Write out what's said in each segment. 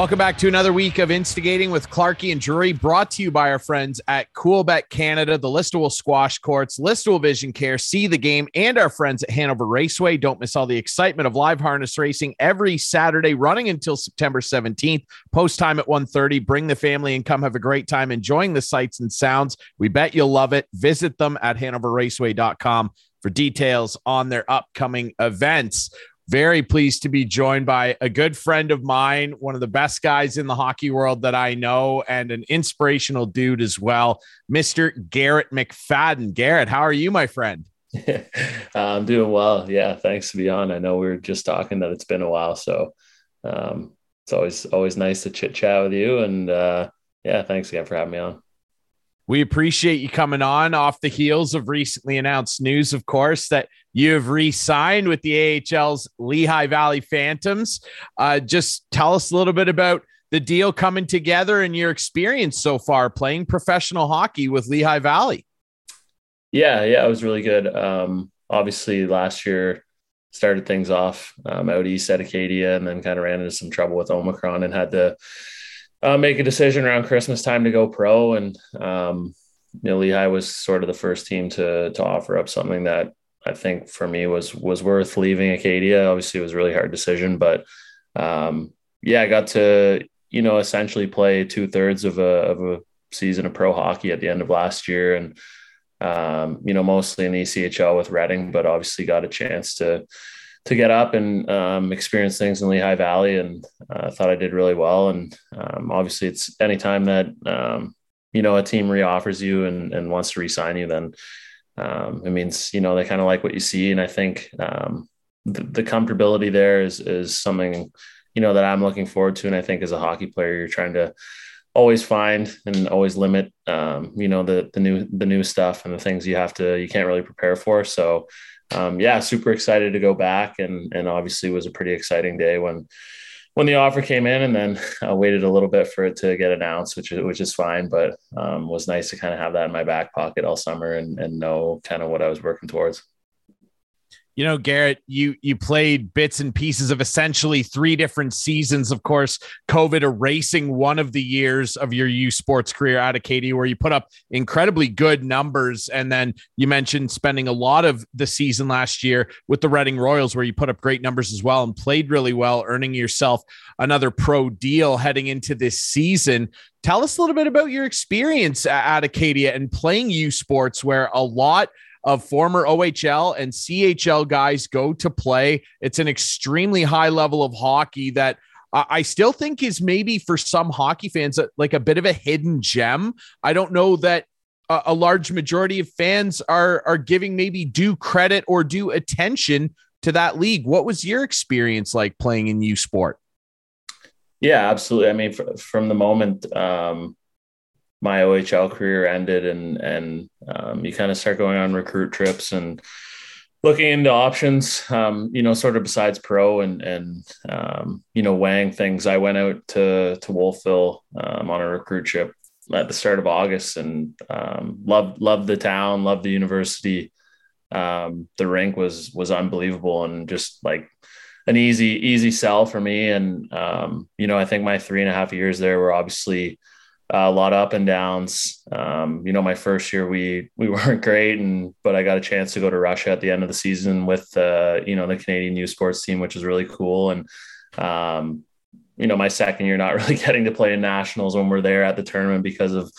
Welcome back to another week of Instigating with Clarky and Drury, brought to you by our friends at Coolbet Canada, the Listowel Squash Courts, Listowel Vision Care, See the Game, and our friends at Hanover Raceway. Don't miss all the excitement of live harness racing every Saturday, running until September 17th. Post time at 1.30. Bring the family and come have a great time enjoying the sights and sounds. We bet you'll love it. Visit them at hanoverraceway.com for details on their upcoming events. Very pleased to be joined by a good friend of mine, one of the best guys in the hockey world that I know, and an inspirational dude as well, Mr. Garrett McFadden. Garrett, how are you, my friend? I'm doing well. Yeah, thanks to be on. I know we were just talking that it's been a while, so um, it's always always nice to chit chat with you. And uh, yeah, thanks again for having me on. We appreciate you coming on off the heels of recently announced news, of course, that you have re signed with the AHL's Lehigh Valley Phantoms. Uh, just tell us a little bit about the deal coming together and your experience so far playing professional hockey with Lehigh Valley. Yeah, yeah, it was really good. Um, obviously, last year started things off um, out east at Acadia and then kind of ran into some trouble with Omicron and had to uh, make a decision around Christmas time to go pro. And, um, you know, Lehigh was sort of the first team to, to offer up something that I think for me was, was worth leaving Acadia. Obviously it was a really hard decision, but, um, yeah, I got to, you know, essentially play two thirds of a, of a season of pro hockey at the end of last year. And, um, you know, mostly in the ECHL with Reading, but obviously got a chance to, to get up and um, experience things in Lehigh Valley, and I uh, thought I did really well. And um, obviously, it's anytime that um, you know a team reoffers you and, and wants to re-sign you, then um, it means you know they kind of like what you see. And I think um, the, the, comfortability there is is something you know that I'm looking forward to. And I think as a hockey player, you're trying to always find and always limit um, you know the the new the new stuff and the things you have to you can't really prepare for. So um, yeah, super excited to go back, and and obviously it was a pretty exciting day when when the offer came in, and then I waited a little bit for it to get announced, which which is fine, but um, was nice to kind of have that in my back pocket all summer and and know kind of what I was working towards you know, Garrett, you you played bits and pieces of essentially three different seasons. Of course, COVID erasing one of the years of your U Sports career out of Acadia, where you put up incredibly good numbers, and then you mentioned spending a lot of the season last year with the Reading Royals, where you put up great numbers as well and played really well, earning yourself another pro deal heading into this season. Tell us a little bit about your experience at Acadia and playing U Sports, where a lot of former OHL and CHL guys go to play. It's an extremely high level of hockey that I still think is maybe for some hockey fans like a bit of a hidden gem. I don't know that a large majority of fans are are giving maybe due credit or due attention to that league. What was your experience like playing in U Sport? Yeah, absolutely. I mean, from the moment um, my OHL career ended and and um, you kind of start going on recruit trips and looking into options um, you know sort of besides pro and and um, you know weighing things. I went out to to Wolfville um, on a recruit trip at the start of August and um, loved loved the town loved the university. Um, the rink was was unbelievable and just like an easy easy sell for me and you know I think my three and a half years there were obviously uh, a lot of up and downs. Um, you know, my first year we we weren't great, and but I got a chance to go to Russia at the end of the season with uh, you know the Canadian U Sports team, which was really cool. And um, you know, my second year not really getting to play in nationals when we're there at the tournament because of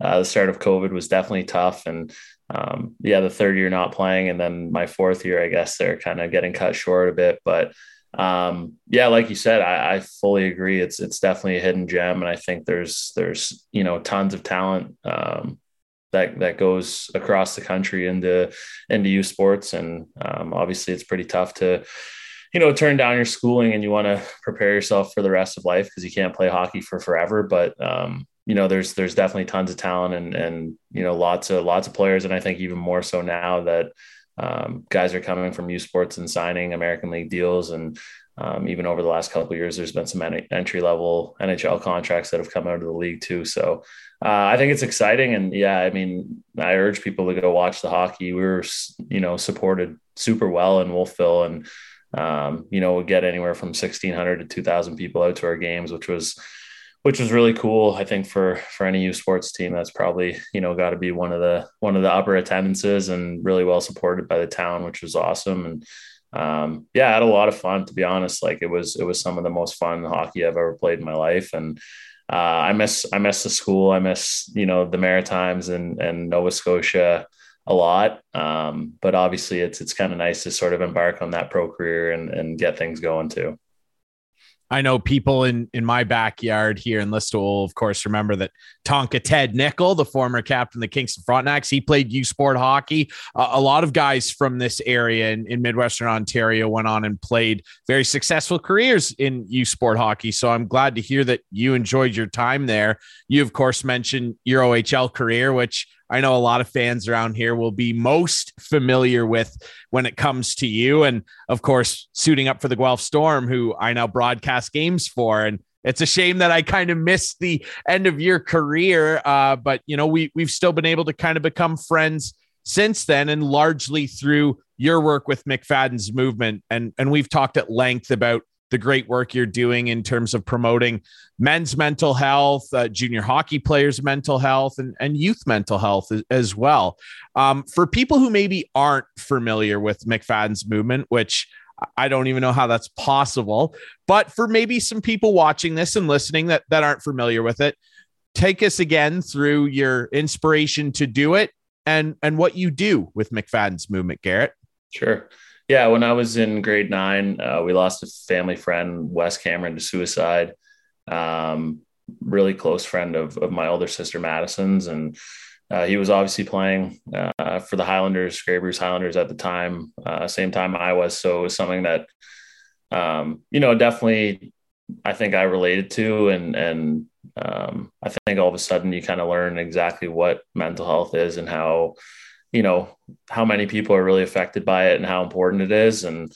uh, the start of COVID was definitely tough. And um, yeah, the third year not playing, and then my fourth year, I guess they're kind of getting cut short a bit, but um, yeah, like you said, I, I, fully agree. It's it's definitely a hidden gem, and I think there's there's you know tons of talent um, that that goes across the country into into U Sports, and um, obviously it's pretty tough to you know turn down your schooling and you want to prepare yourself for the rest of life because you can't play hockey for forever. But um, you know there's there's definitely tons of talent and and you know lots of lots of players, and I think even more so now that um, guys are coming from U Sports and signing American League deals, and um, even over the last couple years, there's been some entry level NHL contracts that have come out of the league too. So uh, I think it's exciting, and yeah, I mean, I urge people to go watch the hockey. We were, you know, supported super well in Wolfville, and um, you know, would get anywhere from 1600 to 2000 people out to our games, which was, which was really cool. I think for, for any U sports team, that's probably, you know, got to be one of the, one of the upper attendances and really well supported by the town, which was awesome. And, um, yeah, I had a lot of fun to be honest. Like it was, it was some of the most fun hockey I've ever played in my life. And, uh, I miss, I miss the school. I miss, you know, the Maritimes and, and Nova Scotia a lot. Um, but obviously it's, it's kind of nice to sort of embark on that pro career and, and get things going too. I know people in in my backyard here in Listowel of course, remember that Tonka Ted Nickel, the former captain of the Kingston Frontenacs, he played U Sport hockey. Uh, a lot of guys from this area in, in Midwestern Ontario went on and played very successful careers in U Sport hockey. So I'm glad to hear that you enjoyed your time there. You, of course, mentioned your OHL career, which I know a lot of fans around here will be most familiar with when it comes to you. And of course, suiting up for the Guelph Storm, who I now broadcast games for. And it's a shame that I kind of missed the end of your career. Uh, but you know, we we've still been able to kind of become friends since then, and largely through your work with McFadden's movement. And and we've talked at length about the great work you're doing in terms of promoting men's mental health, uh, junior hockey players' mental health, and, and youth mental health as, as well. Um, for people who maybe aren't familiar with McFadden's movement, which I don't even know how that's possible, but for maybe some people watching this and listening that, that aren't familiar with it, take us again through your inspiration to do it and, and what you do with McFadden's movement, Garrett. Sure. Yeah, when I was in grade nine, uh, we lost a family friend, Wes Cameron, to suicide. Um, really close friend of, of my older sister Madison's, and uh, he was obviously playing uh, for the Highlanders, Bruce Highlanders at the time, uh, same time I was. So it was something that, um, you know, definitely I think I related to, and and um, I think all of a sudden you kind of learn exactly what mental health is and how you know how many people are really affected by it and how important it is and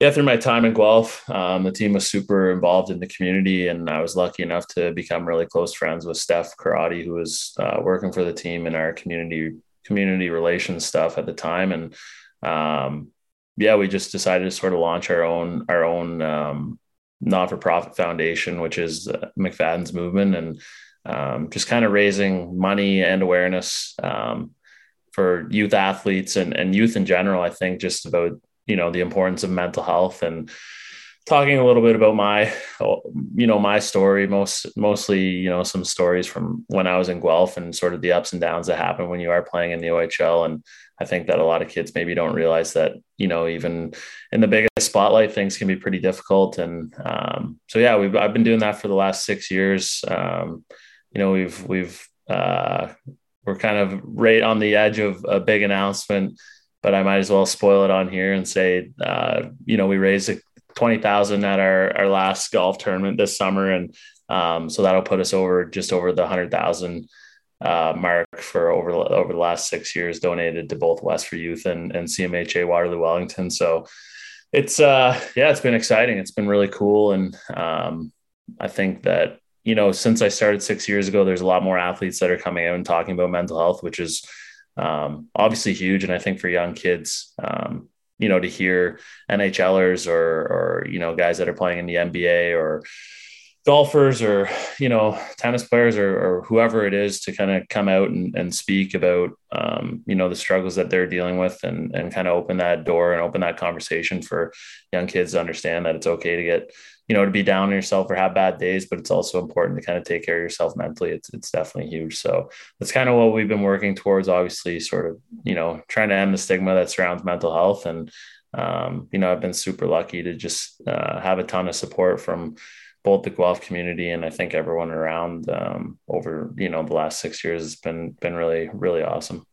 yeah through my time in guelph um, the team was super involved in the community and i was lucky enough to become really close friends with steph karate who was uh, working for the team in our community community relations stuff at the time. And um, yeah we just decided to sort of launch our own our own um, not-for-profit foundation which is uh, mcfadden's movement and um, just kind of raising money and awareness um, for youth athletes and, and youth in general, I think just about, you know, the importance of mental health and talking a little bit about my, you know, my story, most, mostly, you know, some stories from when I was in Guelph and sort of the ups and downs that happen when you are playing in the OHL. And I think that a lot of kids maybe don't realize that, you know, even in the biggest spotlight, things can be pretty difficult. And um, so, yeah, we've, I've been doing that for the last six years. Um, you know, we've, we've, uh, we're kind of right on the edge of a big announcement, but I might as well spoil it on here and say, uh, you know, we raised twenty thousand at our our last golf tournament this summer, and um, so that'll put us over just over the hundred thousand uh, mark for over over the last six years, donated to both Wes for Youth and and CMHA Waterloo Wellington. So it's uh yeah, it's been exciting. It's been really cool, and um, I think that you know, since I started six years ago, there's a lot more athletes that are coming out and talking about mental health, which is um, obviously huge. And I think for young kids, um, you know, to hear NHLers or, or, you know, guys that are playing in the NBA or golfers or, you know, tennis players or, or whoever it is to kind of come out and, and speak about, um, you know, the struggles that they're dealing with and, and kind of open that door and open that conversation for young kids to understand that it's okay to get you know, to be down on yourself or have bad days, but it's also important to kind of take care of yourself mentally. It's it's definitely huge. So that's kind of what we've been working towards. Obviously, sort of, you know, trying to end the stigma that surrounds mental health. And um, you know, I've been super lucky to just uh, have a ton of support from both the Guelph community and I think everyone around um, over you know the last six years has been been really really awesome.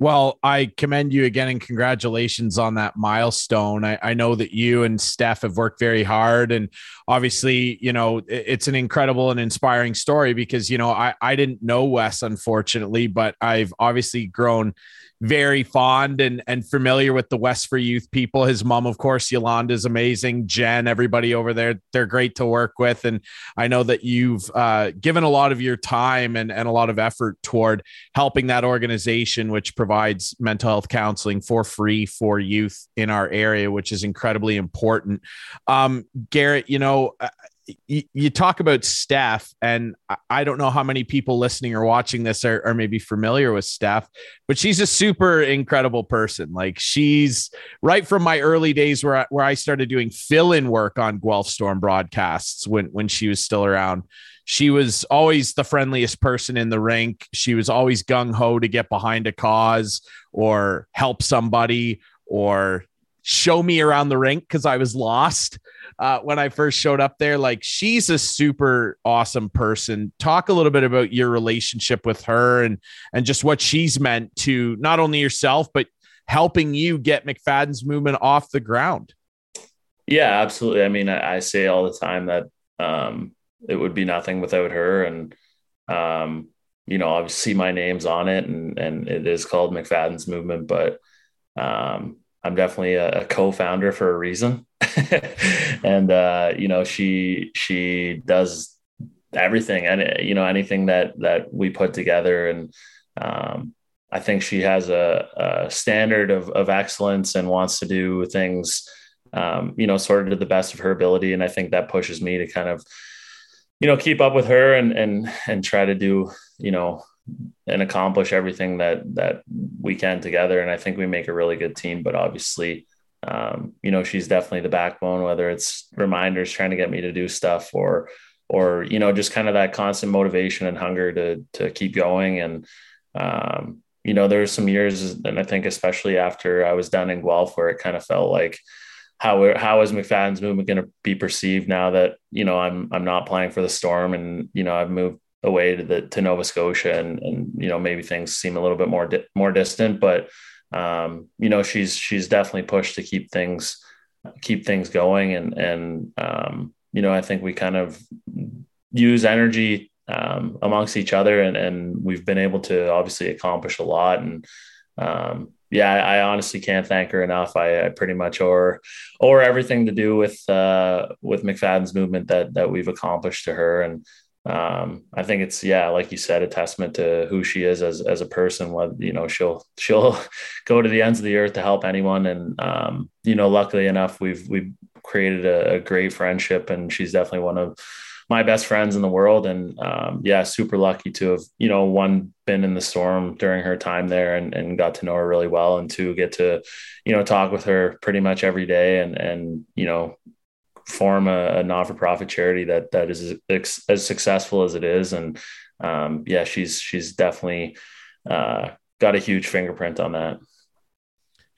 Well, I commend you again and congratulations on that milestone. I, I, know that you and Steph have worked very hard. And obviously, you know, it's an incredible and inspiring story because, you know, I, I didn't know Wes, unfortunately, but I've obviously grown very fond and and familiar with the Wes for Youth people. His mom, of course, Yolanda is amazing. Jen, everybody over there, they're great to work with. And I know that you've uh, given a lot of your time and, and a lot of effort toward helping that organization, which provides mental health counseling for free for youth in our area, which is incredibly important. Um, Garrett, you know, you, talk about Steph, and I don't know how many people listening or watching this are, are maybe familiar with Steph, but she's a super incredible person. Like she's right from my early days where I, where I started doing fill in work on Guelph Storm broadcasts when when she was still around. She was always the friendliest person in the rink. She was always gung ho to get behind a cause or help somebody or show me around the rink because I was lost uh, when I first showed up there. Like she's a super awesome person. Talk a little bit about your relationship with her and and just what she's meant to not only yourself but helping you get McFadden's movement off the ground. Yeah, absolutely. I mean, I, I say all the time that um, it would be nothing without her, and um, you know, obviously my name's on it, and and it is called McFadden's movement, but um, I'm definitely a, a co-founder for a reason. and uh, you know, she she does everything and you know anything that that we put together and um, I think she has a, a, standard of, of excellence and wants to do things, um, you know, sort of to the best of her ability. And I think that pushes me to kind of, you know, keep up with her and and and try to do, you know, and accomplish everything that that we can together. And I think we make a really good team. But obviously, um, you know, she's definitely the backbone. Whether it's reminders trying to get me to do stuff, or or you know, just kind of that constant motivation and hunger to to keep going. And um, you know, there were some years, and I think especially after I was done in Guelph, where it kind of felt like how how is McFadden's movement going to be perceived now that you know I'm I'm not playing for the Storm and you know I've moved away to the to Nova Scotia and and you know maybe things seem a little bit more di- more distant but um, you know she's she's definitely pushed to keep things keep things going and and um, you know I think we kind of use energy um, amongst each other and and we've been able to obviously accomplish a lot and um, yeah, I honestly can't thank her enough. I, I pretty much owe owe everything to do with uh, with McFadden's movement that that we've accomplished to her, and um, I think it's yeah, like you said, a testament to who she is as as a person. What you know, she'll she'll go to the ends of the earth to help anyone, and um, you know, luckily enough, we've we've created a, a, great friendship, and she's definitely one of my best friends in the world. And um, yeah, super lucky to have you know one been in the storm during her time there, and and got to know her really well, and two get to you know talk with her pretty much every day, and and you know form a, a not-for-profit charity that that is as, as successful as it is. And um, yeah she's she's definitely uh, got a huge fingerprint on that.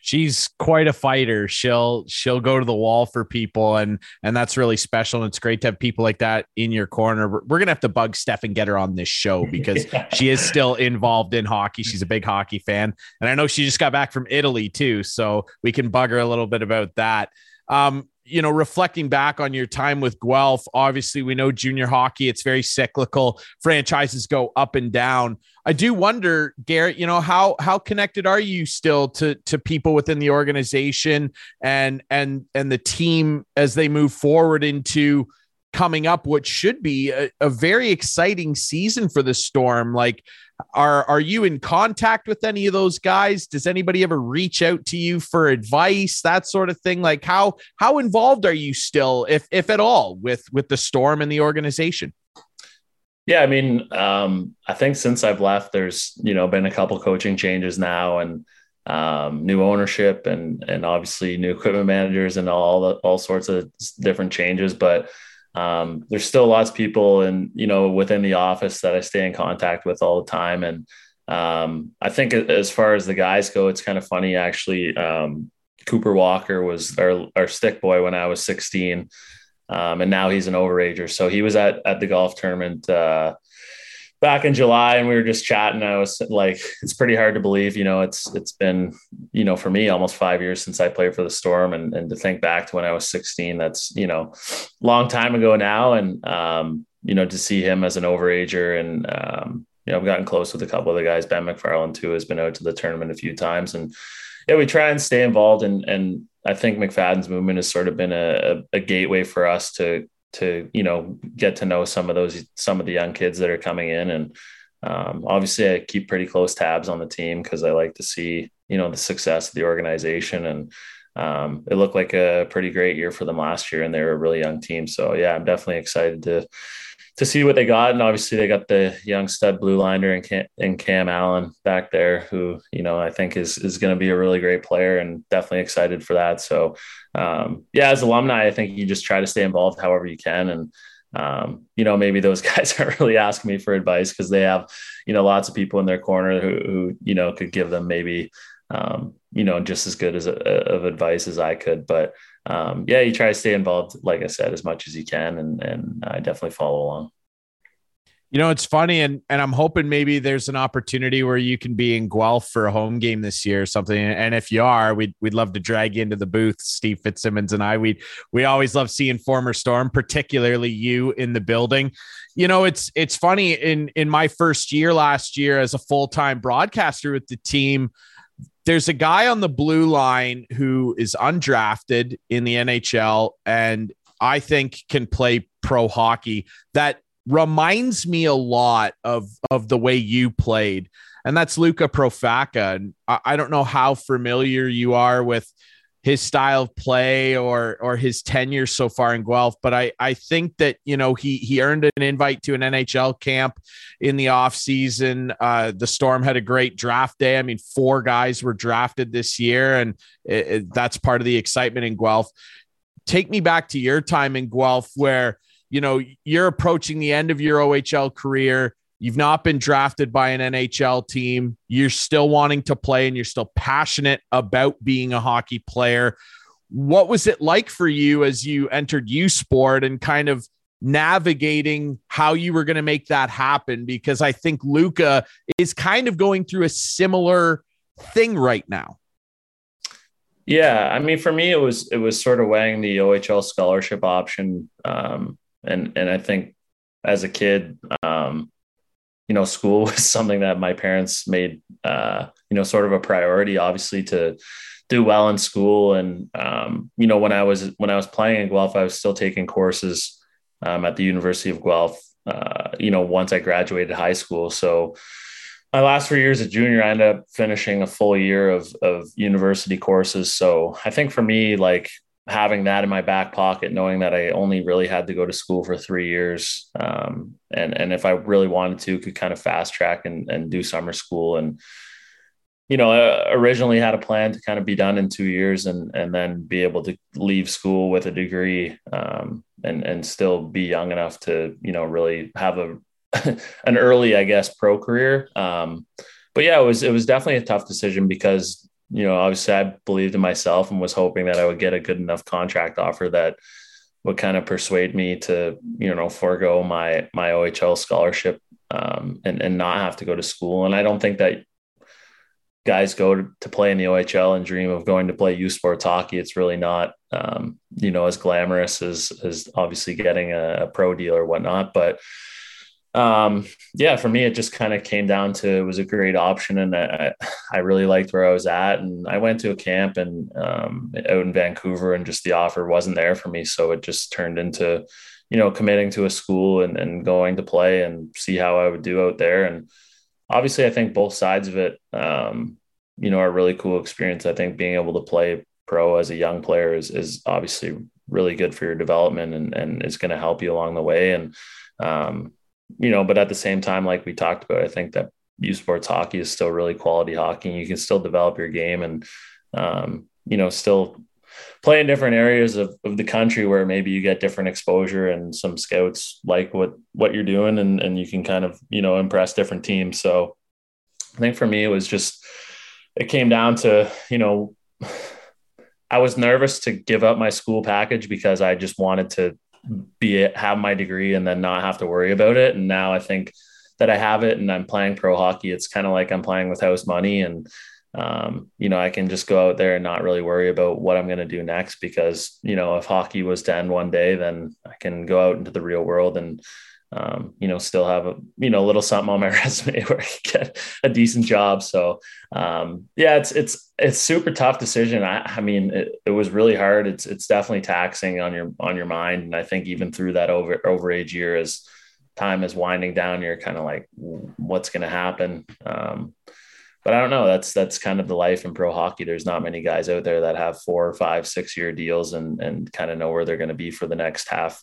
She's quite a fighter. She'll she'll go to the wall for people and and that's really special. And it's great to have people like that in your corner. We're, we're gonna have to bug steph and get her on this show because she is still involved in hockey. She's a big hockey fan. And i know she just got back from italy too. So we can bug her a little bit about that. Um, you know, reflecting back on your time with Guelph, obviously we know junior hockey, it's very cyclical. Franchises go up and down. I do wonder, Garrett, you know, how how connected are you still to to people within the organization and and and the team as they move forward into coming up what should be a, a very exciting season for the Storm. Like are are you in contact with any of those guys? Does anybody ever reach out to you for advice, that sort of thing? Like how how involved are you still, if if at all, with with the storm and the organization? Yeah, I mean, um, I think since I've left, there's you know been a couple coaching changes now and um, new ownership and and obviously new equipment managers and all all sorts of different changes, but um, there's still lots of people and you know within the office that I stay in contact with all the time. And um, I think as far as the guys go it's kind of funny actually. Um, Cooper Walker was our, our stick boy when I was 16 um, and now he's an overager. So he was at at the golf tournament uh, back in July and we were just chatting. I was like, it's pretty hard to believe, you know, it's, it's been, you know, for me almost five years since I played for the storm and, and to think back to when I was 16, that's, you know, long time ago now. And, um, you know, to see him as an overager and, um, you know, I've gotten close with a couple of the guys. Ben McFarland too has been out to the tournament a few times, and yeah, we try and stay involved. And and I think McFadden's movement has sort of been a, a gateway for us to to you know get to know some of those some of the young kids that are coming in. And um, obviously i keep pretty close tabs on the team because i like to see you know the success of the organization. And um, it looked like a pretty great year for them last year and they were a really young team. So yeah i'm definitely excited to to see what they got. And obviously, they got the young stud blue liner and Cam, and Cam Allen back there, who you know I think is is going to be a really great player, and definitely excited for that. So, um, yeah, as alumni, I think you just try to stay involved however you can, and um, you know maybe those guys aren't really asking me for advice because they have you know lots of people in their corner who, who you know could give them maybe um, you know just as good as a, of advice as I could, but um, yeah, you try to stay involved, like I said, as much as you can, and and I definitely follow along. You know, it's funny, and and I'm hoping maybe there's an opportunity where you can be in Guelph for a home game this year or something. And if you are, we'd we'd love to drag you into the booth, Steve Fitzsimmons and I. We we always love seeing former Storm, particularly you in the building. You know, it's it's funny in in my first year last year as a full time broadcaster with the team there's a guy on the blue line who is undrafted in the NHL and I think can play pro hockey that reminds me a lot of of the way you played. And that's Luca Profaca. And I, I don't know how familiar you are with his style of play or or his tenure so far in Guelph. But I I think that you know he he earned an invite to an NHL camp in the off season. Uh, the Storm had a great draft day. I mean, four guys were drafted this year, and it, it, that's part of the excitement in Guelph. Take me back to your time in Guelph, where you know you're approaching the end of your OHL career You've not been drafted by an NHL team. You're still wanting to play and you're still passionate about being a hockey player. What was it like for you as you entered U Sport and kind of navigating how you were going to make that happen? Because I think Luca is kind of going through a similar thing right now. Yeah, I mean, for me, it was it was sort of weighing the OHL scholarship option, um, and and I think as a kid, um, you know, school was something that my parents made, uh, you know, sort of a priority, obviously, to do well in school. And um, you know, when I was when I was playing in Guelph, I was still taking courses um, at the University of Guelph. Uh, you know, once I graduated high school, so my last three years as junior, I ended up finishing a full year of of university courses. So I think for me, like having that in my back pocket, knowing that I only really had to go to school for three years, um, and and if I really wanted to, could kind of fast track and and do summer school. And you know, I originally had a plan to kind of be done in two years, and and then be able to leave school with a degree, um, and and still be young enough to you know really have a an early, I guess, pro career. Um, but yeah, it was it was definitely a tough decision because you know, obviously I believed in myself and was hoping that I would get a good enough contract offer that would kind of persuade me to, you know, forego my my OHL scholarship um, and and not have to go to school. And I don't think that guys go to, play in the OHL and dream of going to play U Sports hockey. It's really not, um, you know, as glamorous as as obviously getting a, a pro deal or whatnot, but um, yeah, for me, it just kind of came down to it was a great option, and I, I really liked where I was at. And I went to a camp and um, out in Vancouver, and just the offer wasn't there for me, so it just turned into, you know, committing to a school and, and going to play and see how I would do out there. And obviously, I think both sides of it, um, you know, are really cool experience. I think being able to play pro as a young player is is obviously really good for your development and and it's going to help you along the way. And um, you know, but at the same time, like we talked about, I think that U Sports hockey is still really quality hockey. You can still develop your game and, um, you know, still play in different areas of, of the country where maybe you get different exposure and some scouts like what what you're doing and, and you can kind of, you know, impress different teams. So I think for me it was just it came down to, you know, I was nervous to give up my school package because I just wanted to be it have my degree and then not have to worry about it. And now I think that I have it and I'm playing pro hockey. It's kind of like I'm playing with house money and um, you know, I can just go out there and not really worry about what I'm going to do next because, you know, if hockey was to end one day, then I can go out into the real world and, um, you know, still have a, you know, a little something on my resume where I get a decent job. So, um, yeah, it's, it's, it's super tough decision. I, I mean, it, it was really hard. It's, it's definitely taxing on your, on your mind. And I think even through that over, overage year as time is winding down, you're kind of like, what's going to happen? Um, but I don't know. That's that's kind of the life in pro hockey. There's not many guys out there that have four, five, six year deals and and kind of know where they're going to be for the next half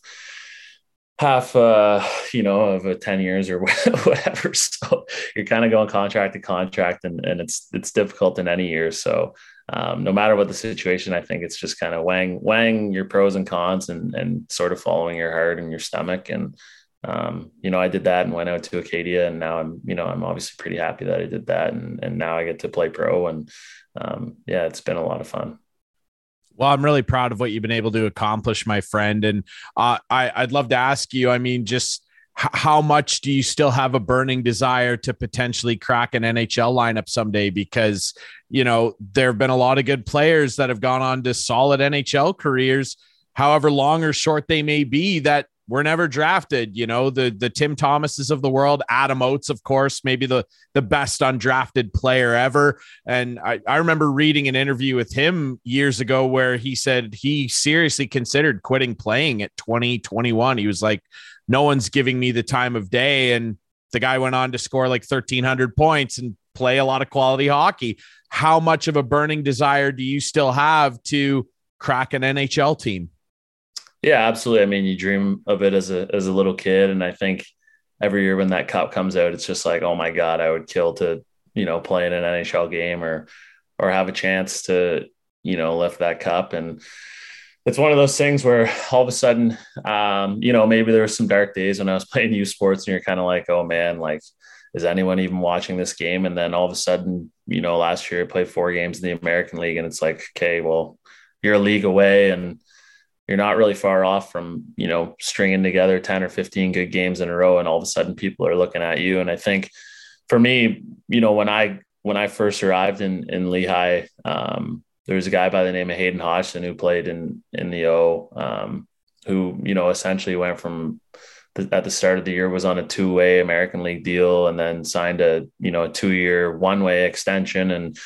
half uh you know of a 10 years or whatever. So you're kind of going contract to contract and, and it's it's difficult in any year. So um, no matter what the situation i think it's just kind of weighing weighing your pros and cons and and sort of following your heart and your stomach. And um, you know i did that and went out to acadia and now i'm you know i'm obviously pretty happy that i did that. And and now i get to play pro and um, yeah it's been a lot of fun well, I'm really proud of what you've been able to accomplish, my friend. And uh, I, I'd love to ask you, I mean, just h- how much do you still have a burning desire to potentially crack an NHL lineup someday? Because, you know, there have been a lot of good players that have gone on to solid NHL careers, however long or short they may be, that were never drafted. You know, the the Tim Thomases of the world, Adam Oates, of course, maybe the the best undrafted player ever. And I, I remember reading an interview with him years ago where he said he seriously considered quitting playing at 2021. He was like, no one's giving me the time of day. And the guy went on to score like 1,300 points and play a lot of quality hockey. How much of a burning desire do you still have to crack an NHL team? Yeah, absolutely. I mean, you dream of it as a as a little kid, and I think every year when that cup comes out, it's just like, oh my god, I would kill to you know play in an NHL game or or have a chance to you know lift that cup and it's one of those things where all of a sudden, um, you know, maybe there were some dark days when I was playing U Sports, and you're kind of like, oh man, like, is anyone even watching this game? And then all of a sudden, you know, last year I played four games in the American League, and it's like, okay, well, you're a league away, and you're not really far off from you know stringing together 10 or 15 good games in a row and all of a sudden people are looking at you. And i think for me you know when i when i first arrived in in lehigh um, there was a guy by the name of hayden hodgson who played in in the o um, who you know essentially went from the, at the start of the year was on a two-way american league deal and then signed a you know a two-year one-way extension. And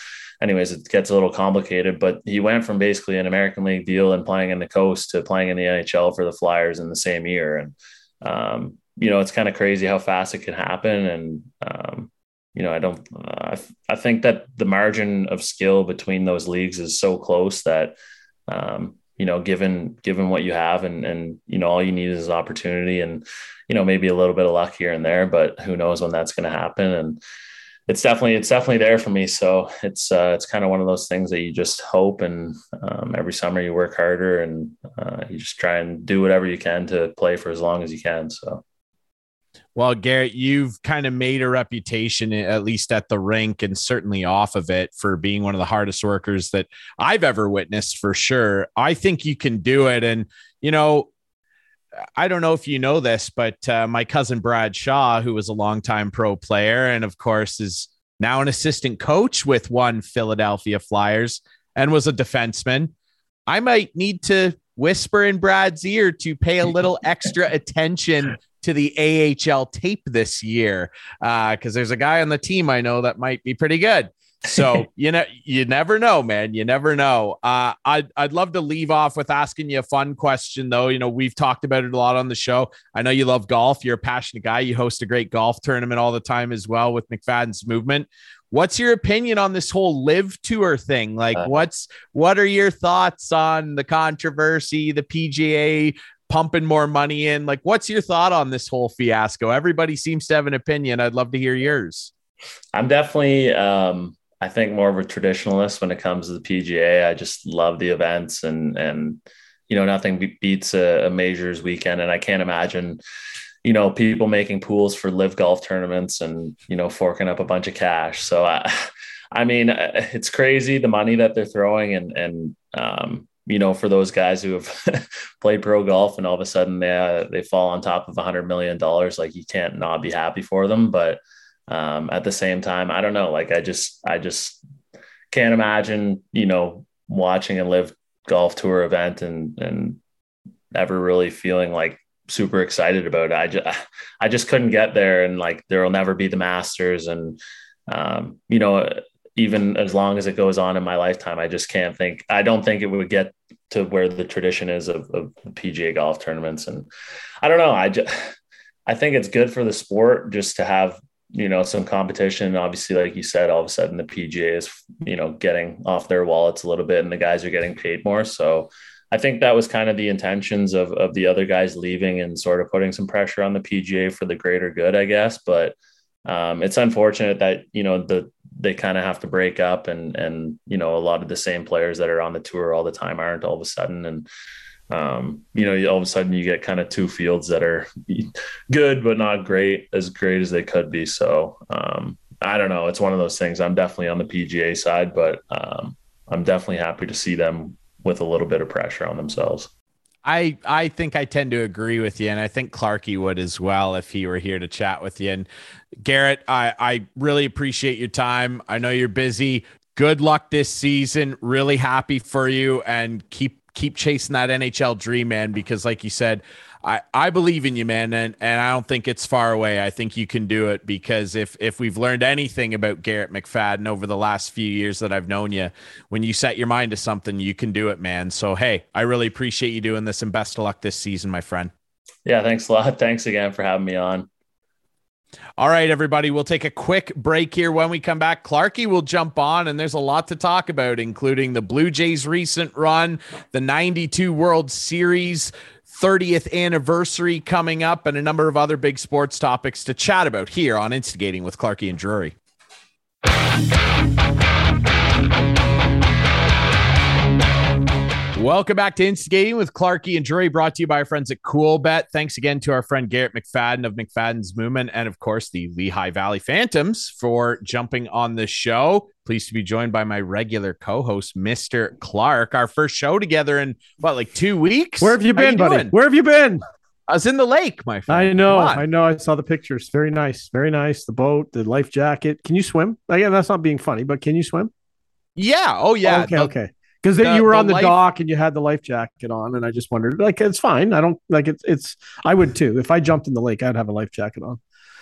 anyways, it gets a little complicated. But he went from basically an American League deal and playing in the coast to playing in the NHL for the Flyers in the same year. And um, you know, it's kind of crazy how fast it can happen. And um, you know, I don't. Uh, I, I think that the margin of skill between those leagues is so close that. Um, you know, given given what you have, and and you know, all you need is opportunity, and you know, maybe a little bit of luck here and there, but who knows when that's going to happen. And it's definitely it's definitely there for me. So it's uh, it's kind of one of those things that you just hope, and um, every summer you work harder, and uh, you just try and do whatever you can to play for as long as you can. So. Well, Garrett, you've kind of made a reputation, at least at the rink and certainly off of it, for being one of the hardest workers that I've ever witnessed for sure. I think you can do it. And, you know, I don't know if you know this, but uh, my cousin Brad Shaw, who was a longtime pro player and of course is now an assistant coach with one Philadelphia Flyers and was a defenseman. I might need to whisper in Brad's ear to pay a little extra attention to the AHL tape this year because uh, there's a guy on the team I know that might be pretty good. So you know, you never know, man. You never know. Uh, I'd I'd love to leave off with asking you a fun question, though. You know, we've talked about it a lot on the show. I know you love golf. You're a passionate guy. You host a great golf tournament all the time as well with McFadden's Movement. What's your opinion on this whole LIV tour thing? Like, uh, what's what are your thoughts on the controversy, the PGA pumping more money in? Like, what's your thought on this whole fiasco? Everybody seems to have an opinion. I'd love to hear yours. I'm definitely um I think more of a traditionalist when it comes to the PGA. I just love the events and and you know nothing beats a, a majors weekend, and I can't imagine you know people making pools for LIV golf tournaments and you know forking up a bunch of cash. So I, I mean, uh, it's crazy the money that they're throwing, and and um, you know for those guys who have played pro golf and all of a sudden they uh, they fall on top of a hundred million dollars, like you can't not be happy for them, but um, at the same time, I don't know. Like I just I just can't imagine, you know, watching a LIV golf tour event and and ever really feeling like super excited about it. I just I just couldn't get there, and like there will never be the Masters, and um, you know even as long as it goes on in my lifetime, I just can't think. I don't think it would get to where the tradition is of, of PGA golf tournaments, and I don't know. I just I think it's good for the sport just to have you know some competition. Obviously, like you said, all of a sudden the PGA is you know getting off their wallets a little bit, and the guys are getting paid more. So I think that was kind of the intentions of of the other guys leaving and sort of putting some pressure on the PGA for the greater good, I guess. But um, it's unfortunate that you know the they kind of have to break up and and you know a lot of the same players that are on the tour all the time aren't all of a sudden and um, you know all of a sudden you get kind of two fields that are good but not great as great as they could be so um, i don't know it's one of those things i'm definitely on the pga side but um, i'm definitely happy to see them with a little bit of pressure on themselves I I think I tend to agree with you, and I think Clarky would as well if he were here to chat with you. And Garrett, I I really appreciate your time. I know you're busy. Good luck this season. Really happy for you, and keep keep chasing that NHL dream, man. Because like you said, I, I believe in you, man, and, and I don't think it's far away. I think you can do it because if if we've learned anything about Garrett McFadden over the last few years that I've known you, when you set your mind to something, you can do it, man. So hey, I really appreciate you doing this, and best of luck this season, my friend. Yeah, thanks a lot. Thanks again for having me on. All right, everybody, we'll take a quick break here. When we come back, Clarky will jump on, and there's a lot to talk about, including the Blue Jays' recent run, the 92 World Series, 30th anniversary coming up, and a number of other big sports topics to chat about here on Instigating with Clarky and Drury. Welcome back to Instigating with Clarky and Drury, brought to you by our friends at Coolbet. Thanks again to our friend Garrett McFadden of McFadden's Movement, and of course the Lehigh Valley Phantoms for jumping on the show. Pleased to be joined by my regular co-host, Mr. Clark. Our first show together in what, like two weeks? Where have you been, you buddy? Doing? Where have you been? I was in the lake, my friend. I know, I know. I saw the pictures. Very nice, very nice. The boat, the life jacket. Can you swim? Again, that's not being funny, but can you swim? Yeah. Oh, yeah. okay. The, okay because then you were on the, the life... dock and you had the life jacket on, and I just wondered, like, it's fine. I don't like it's it's. I would too if I jumped in the lake. I'd have a life jacket on.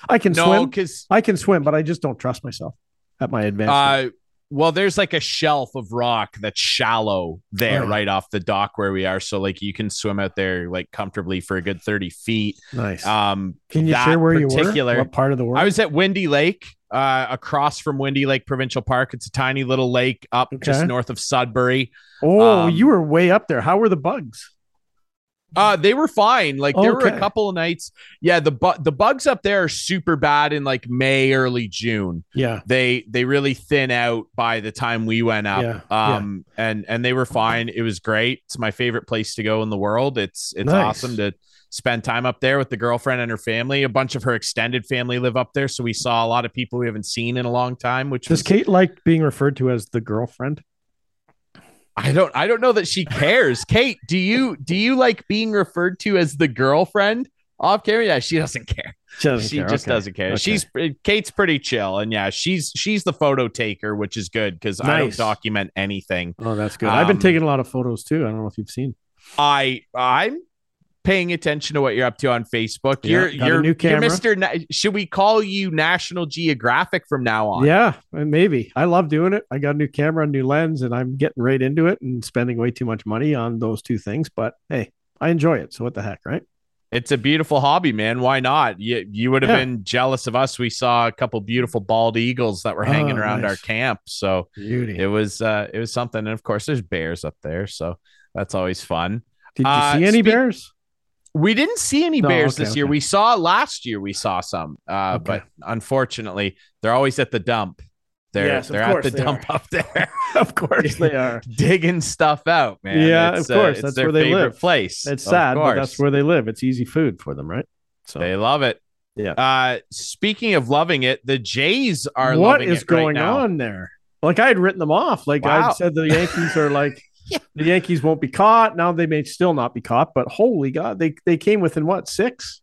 I can no, swim because I can swim, but I just don't trust myself at my advanced. Uh, well, there's like a shelf of rock that's shallow there, oh, right off the dock where we are. So like you can swim out there like comfortably for a good thirty feet. Nice. Um, can you share where particular, you were? What part of the world? I was at Windy Lake uh, across from Windy Lake Provincial Park. It's a tiny little lake up okay. just north of Sudbury. Oh, um, you were way up there. How were the bugs? Uh, they were fine. Like there okay. were a couple of nights. Yeah, the bu- the bugs up there are super bad in like May, early June. Yeah, they they really thin out by the time we went up. Yeah. Um, yeah. and and they were fine. It was great. It's my favorite place to go in the world. It's it's nice. awesome to spend time up there with the girlfriend and her family. A bunch of her extended family live up there, so we saw a lot of people we haven't seen in a long time. Which does was, Kate like being referred to as the girlfriend? I don't I don't know that she cares. Kate, do you do you like being referred to as the girlfriend off camera? Yeah, she doesn't care. She, doesn't she care. just okay. doesn't care. Okay. She's Kate's pretty chill, and yeah, she's she's the photo taker, which is good because nice. I don't document anything. Oh, that's good. Um, I've been um, taking a lot of photos too. I don't know if you've seen. I I'm paying attention to what you're up to on Facebook. Yeah, you're you're, new camera. you're Mr. Na- should we call you National Geographic from now on? Yeah, maybe. I love doing it. I got a new camera, a new lens, and I'm getting right into it and spending way too much money on those two things. But hey, I enjoy it. So what the heck, right? It's a beautiful hobby, man. Why not? You you would have yeah. been jealous of us. We saw a couple beautiful bald eagles that were hanging oh, around nice. our camp. So Beauty. it was uh it was something. And of course, there's bears up there, so that's always fun. Did you uh, see any spe- bears? We didn't see any no, bears okay, this year. Okay. We saw last year. We saw some, uh, okay. but unfortunately, they're always at the dump. They're yes, they're at the dump are. up there. of course they are digging stuff out, man. Yeah, it's, of course. Uh, that's where they live. Place. It's sad, but that's where they live. It's easy food for them, right? So they love it. Yeah. Uh, speaking of loving it, the Jays are. What is going right on there? Like I had written them off. Like wow. I said, the Yankees are like yeah. The Yankees won't be caught. Now they may still not be caught, but holy God, they they came within what six?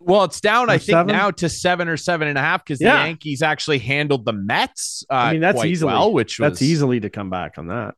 Well, it's down, or I think, seven? now to seven or seven and a half because yeah. the Yankees actually handled the Mets. Uh, I mean, that's easily well, which was, that's easily to come back on that.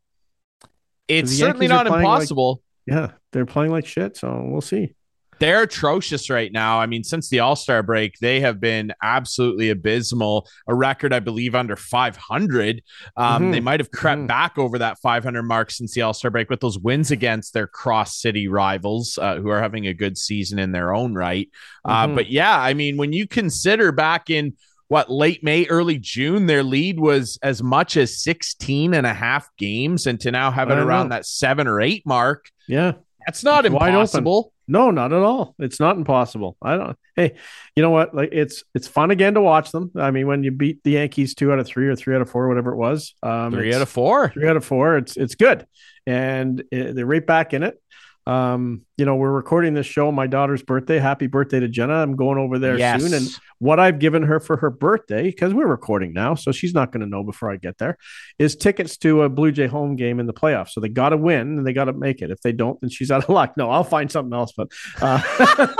It's certainly not impossible. Like, yeah, they're playing like shit, so we'll see. They're atrocious right now. I mean, since the All Star break, they have been absolutely abysmal. A record, I believe, under 500. Um, mm-hmm. They might have crept mm-hmm. back over that 500 mark since the All Star break with those wins against their cross city rivals, uh, who are having a good season in their own right. Uh, mm-hmm. But yeah, I mean, when you consider back in what late May, early June, their lead was as much as 16 and a half games, and to now have it around know. that seven or eight mark. Yeah. That's not it's impossible. No, not at all. It's not impossible. I don't. Hey, you know what? Like it's it's fun again to watch them. I mean, when you beat the Yankees two out of three or three out of four, whatever it was, um, three out of four, three out of four. It's it's good, and it, they're right back in it. Um, you know, we're recording this show my daughter's birthday. Happy birthday to Jenna. I'm going over there yes. soon. And what I've given her for her birthday, because we're recording now, so she's not going to know before I get there, is tickets to a Blue Jay home game in the playoffs. So they got to win and they got to make it. If they don't, then she's out of luck. No, I'll find something else, but uh,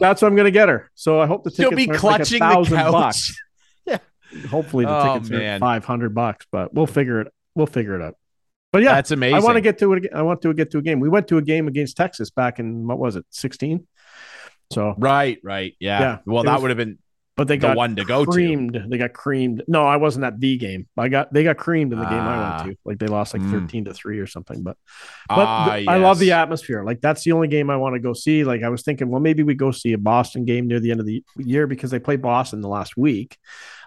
that's what I'm going to get her. So I hope the tickets She'll be clutching like a thousand bucks. Yeah. Hopefully the oh, tickets man. are 500 bucks, but we'll figure it. We'll figure it out. But yeah, that's amazing. I want to get to it. I want to get to a game. We went to a game against Texas back in what was it, sixteen? So right, right, yeah. yeah well, that would have been, but they the got one to go creamed. To. They got creamed. No, I wasn't at the game. I got they got creamed in the game I went ah. to. Like they lost like mm. thirteen to three or something. But but ah, yes. I love the atmosphere. Like that's the only game I want to go see. Like I was thinking, well, maybe we go see a Boston game near the end of the year because they play Boston the last week.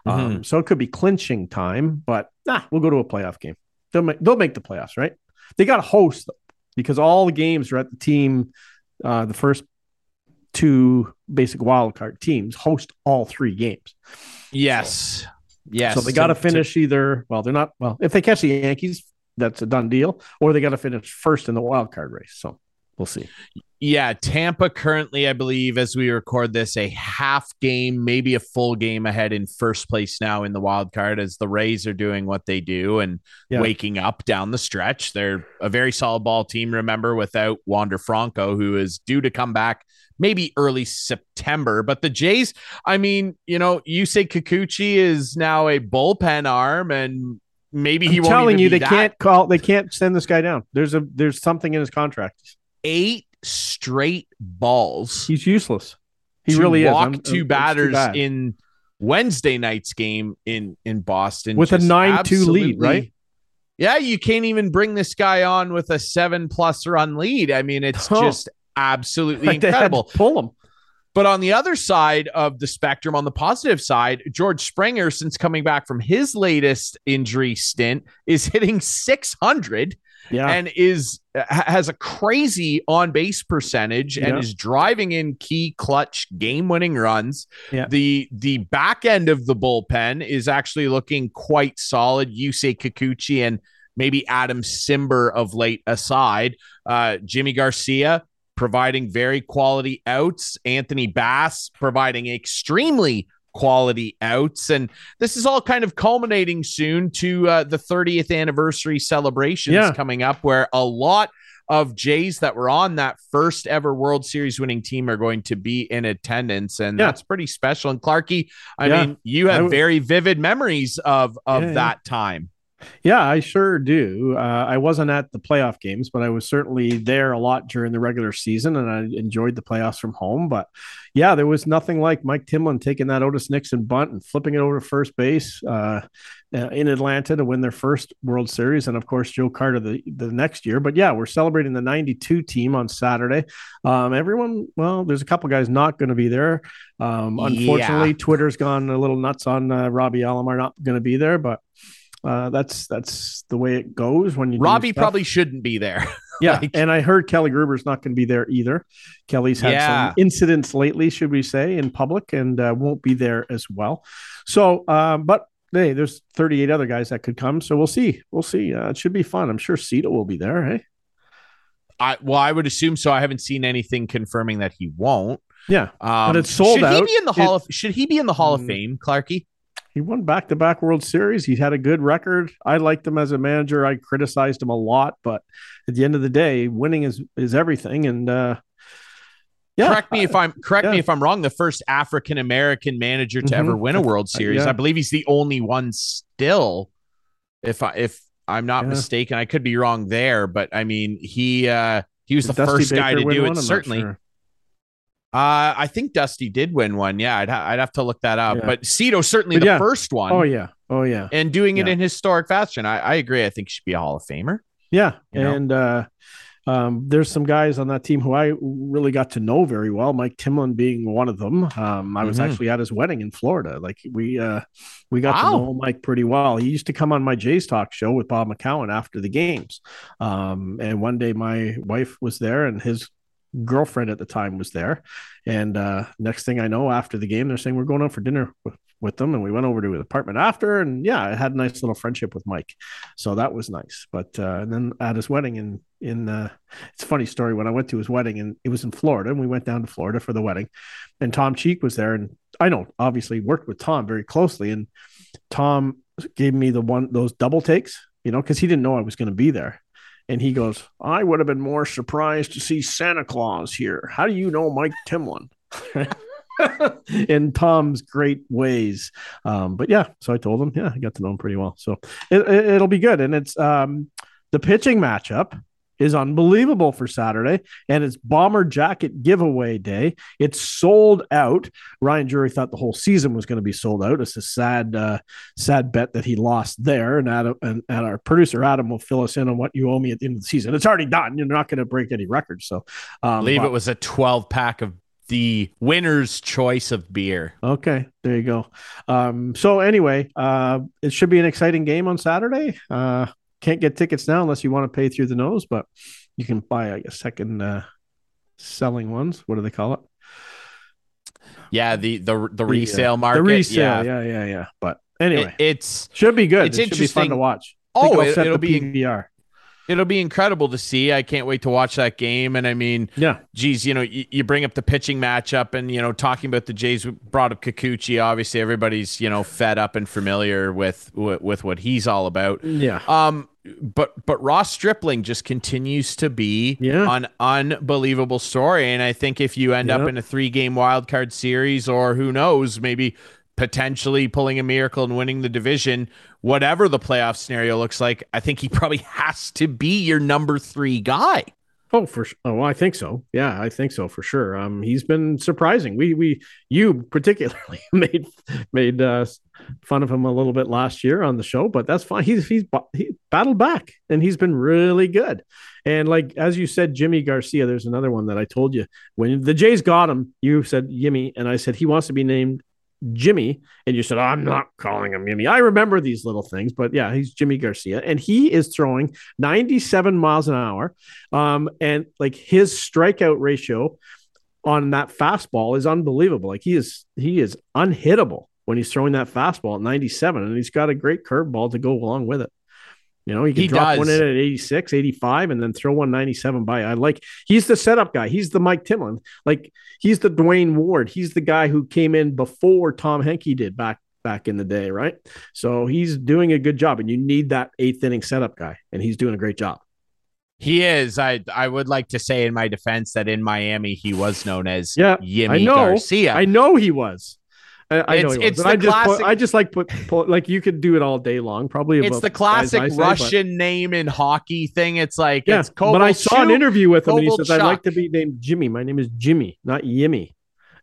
Mm-hmm. Um, so it could be clinching time. But nah, we'll go to a playoff game. They'll make they'll make the playoffs, right? They got to host because all the games are at the team. Uh, the first two basic wildcard teams host all three games. Yes, so, yes. So they got to finish to, either. Well, they're not. Well, if they catch the Yankees, that's a done deal, or they got to finish first in the wild card race. So we'll see. Yeah, Tampa currently, I believe, as we record this, a half game, maybe a full game ahead in first place now in the wild card as the Rays are doing what they do and yeah. waking up down the stretch. They're a very solid ball team, remember, without Wander Franco, who is due to come back maybe early September. But the Jays, I mean, you know, you say Kikuchi is now a bullpen arm and maybe he I'm telling you they that. can't call they can't send this guy down. There's a there's something in his contract. Eight straight balls. He's useless. He really is. Walk I'm, two I'm, batters in Wednesday night's game in in Boston with a nine two lead, right? Yeah, you can't even bring this guy on with a seven plus run lead. I mean, it's oh. just absolutely like incredible. pull him. But on the other side of the spectrum, on the positive side, George Springer, since coming back from his latest injury stint, is hitting 600 yeah. and is has a crazy on base percentage and yeah. is driving in key clutch game winning runs. Yeah. The the back end of the bullpen is actually looking quite solid. Yusei Kikuchi and maybe Adam Cimber of late aside. Uh, Yimi Garcia providing very quality outs. Anthony Bass providing extremely quality outs. And this is all kind of culminating soon to uh, the 30th anniversary celebrations yeah. coming up, where a lot of Jays that were on that first ever World Series winning team are going to be in attendance, and yeah. that's pretty special. And Clarky, I yeah. mean, you have very vivid memories of of yeah, that time. Yeah, I sure do. Uh, I wasn't at the playoff games, but I was certainly there a lot during the regular season, and I enjoyed the playoffs from home. But yeah, there was nothing like Mike Timlin taking that Otis Nixon bunt and flipping it over to first base uh, uh in Atlanta to win their first World Series, and of course Joe Carter the the next year. But yeah, we're celebrating the '92 team on Saturday. Um, everyone, well, there's a couple guys not going to be there. Um, unfortunately, yeah. Twitter's gone a little nuts on uh, Robbie Alomar not going to be there, but uh, that's that's the way it goes when you. Robbie probably shouldn't be there. yeah, like, and I heard Kelly Gruber's not going to be there either. Kelly's had yeah. some incidents lately, should we say, in public, and uh, won't be there as well. So, um, but hey, there's 38 other guys that could come, so we'll see. We'll see. Uh, it should be fun. I'm sure Cito will be there. Hey. I well, I would assume so. I haven't seen anything confirming that he won't. Yeah, um, but it's sold should out. Should he be in the Hall it, of Should he be in the Hall of mm. Fame, Clarky? He won back to back World Series. He had a good record. I liked him as a manager. I criticized him a lot, but at the end of the day, winning is is everything. And uh, yeah, correct me if I'm correct yeah. me if I'm wrong. The first African American manager to mm-hmm. ever win a World Series. Yeah. I believe he's the only one still. If I if I'm not yeah. mistaken, I could be wrong there, but I mean he uh he was the first Baker guy to do it. Certainly. Sure. Uh, I think Dusty did win one. Yeah, I'd, ha- I'd have to look that up. Yeah. But Cito certainly but the yeah. first one. Oh yeah, oh yeah, and doing it in historic fashion. I, I agree. I think he should be a Hall of Famer. Yeah, you and uh, um, there's some guys on that team who I really got to know very well. Mike Timlin being one of them. Um, I was mm-hmm. actually at his wedding in Florida. Like we uh, we got wow. to know Mike pretty well. He used to come on my Jays Talk show with Bob McCown after the games. Um, and one day my wife was there, and his girlfriend at the time was there. And uh, next thing I know, after the game, they're saying we're going out for dinner with, with them, and we went over to his apartment after. And yeah, I had a nice little friendship with Mike, so that was nice. But uh, and then at his wedding in in uh, it's a funny story when I went to his wedding, and it was in Florida, and we went down to Florida for the wedding, and Tom Cheek was there, and I know obviously worked with Tom very closely, and Tom gave me the one those double takes, you know, because he didn't know I was going to be there. And he goes, I would have been more surprised to see Santa Claus here. How do you know Mike Timlin? in Tom's great ways. Um, but yeah, so I told him, yeah, I got to know him pretty well. So it, will it, be good. And it's um, the pitching matchup is unbelievable for Saturday, and it's Bomber Jacket giveaway day. It's sold out. Ryan Drury thought the whole season was going to be sold out. It's a sad, uh, sad bet that he lost there. And Adam and, and, our producer Adam will fill us in on what you owe me at the end of the season. It's already done. You're not going to break any records. So, um, I believe but, it was a 12 pack of the winner's choice of beer. Okay, there you go. Um, so anyway, uh, it should be an exciting game on Saturday. Uh, can't get tickets now unless you want to pay through the nose, but you can buy a second uh, selling ones. What do they call it? Yeah, the the the resale the, market. The resale, yeah, yeah, yeah. yeah. But anyway, it, it's should be good. It's it interesting. Should be fun to watch. Oh, it, will be PVR. It'll be incredible to see. I can't wait to watch that game. And I mean, yeah, geez, you know, you, you bring up the pitching matchup and, you know, talking about the Jays we brought up Kikuchi. Obviously, everybody's, you know, fed up and familiar with, with, with what he's all about. Yeah. Um, but but Ross Stripling just continues to be yeah. an unbelievable story. And I think if you end yep. up in a three game wild card series, or who knows, maybe potentially pulling a miracle and winning the division, whatever the playoff scenario looks like, I think he probably has to be your number three guy. Oh, for oh, I think so. Yeah, I think so for sure. Um, he's been surprising. We we you particularly made made uh, fun of him a little bit last year on the show, but that's fine. He's he's he battled back and he's been really good. And like as you said, Jimmy Garcia. There's another one that I told you when the Jays got him. You said Yimi, and I said he wants to be named Jimmy, and you said, I'm not calling him Jimmy. I remember these little things, but yeah, he's Jimmy Garcia, and he is throwing 97 miles an hour. Um, and like his strikeout ratio on that fastball is unbelievable. Like he is he is unhittable when he's throwing that fastball at 97, and he's got a great curveball to go along with it. You know, he can he drop does. one in at 86, 85, and then throw 197 by. I like he's the setup guy. He's the Mike Timlin. Like he's the Duane Ward. He's the guy who came in before Tom Henke did back back in the day, right? So he's doing a good job, and you need that eighth inning setup guy, and he's doing a great job. He is. I I would like to say in my defense that in Miami he was known as yeah, Yimi I know. Garcia. I know he was. I, I know it's, I just classic, I just like put, put, like you could do it all day long. Probably it's the classic say, Russian but... name in hockey thing. It's like yeah, it's but I saw an interview with him and he says I'd like to be named Jimmy. My name is Jimmy, not Yimmy.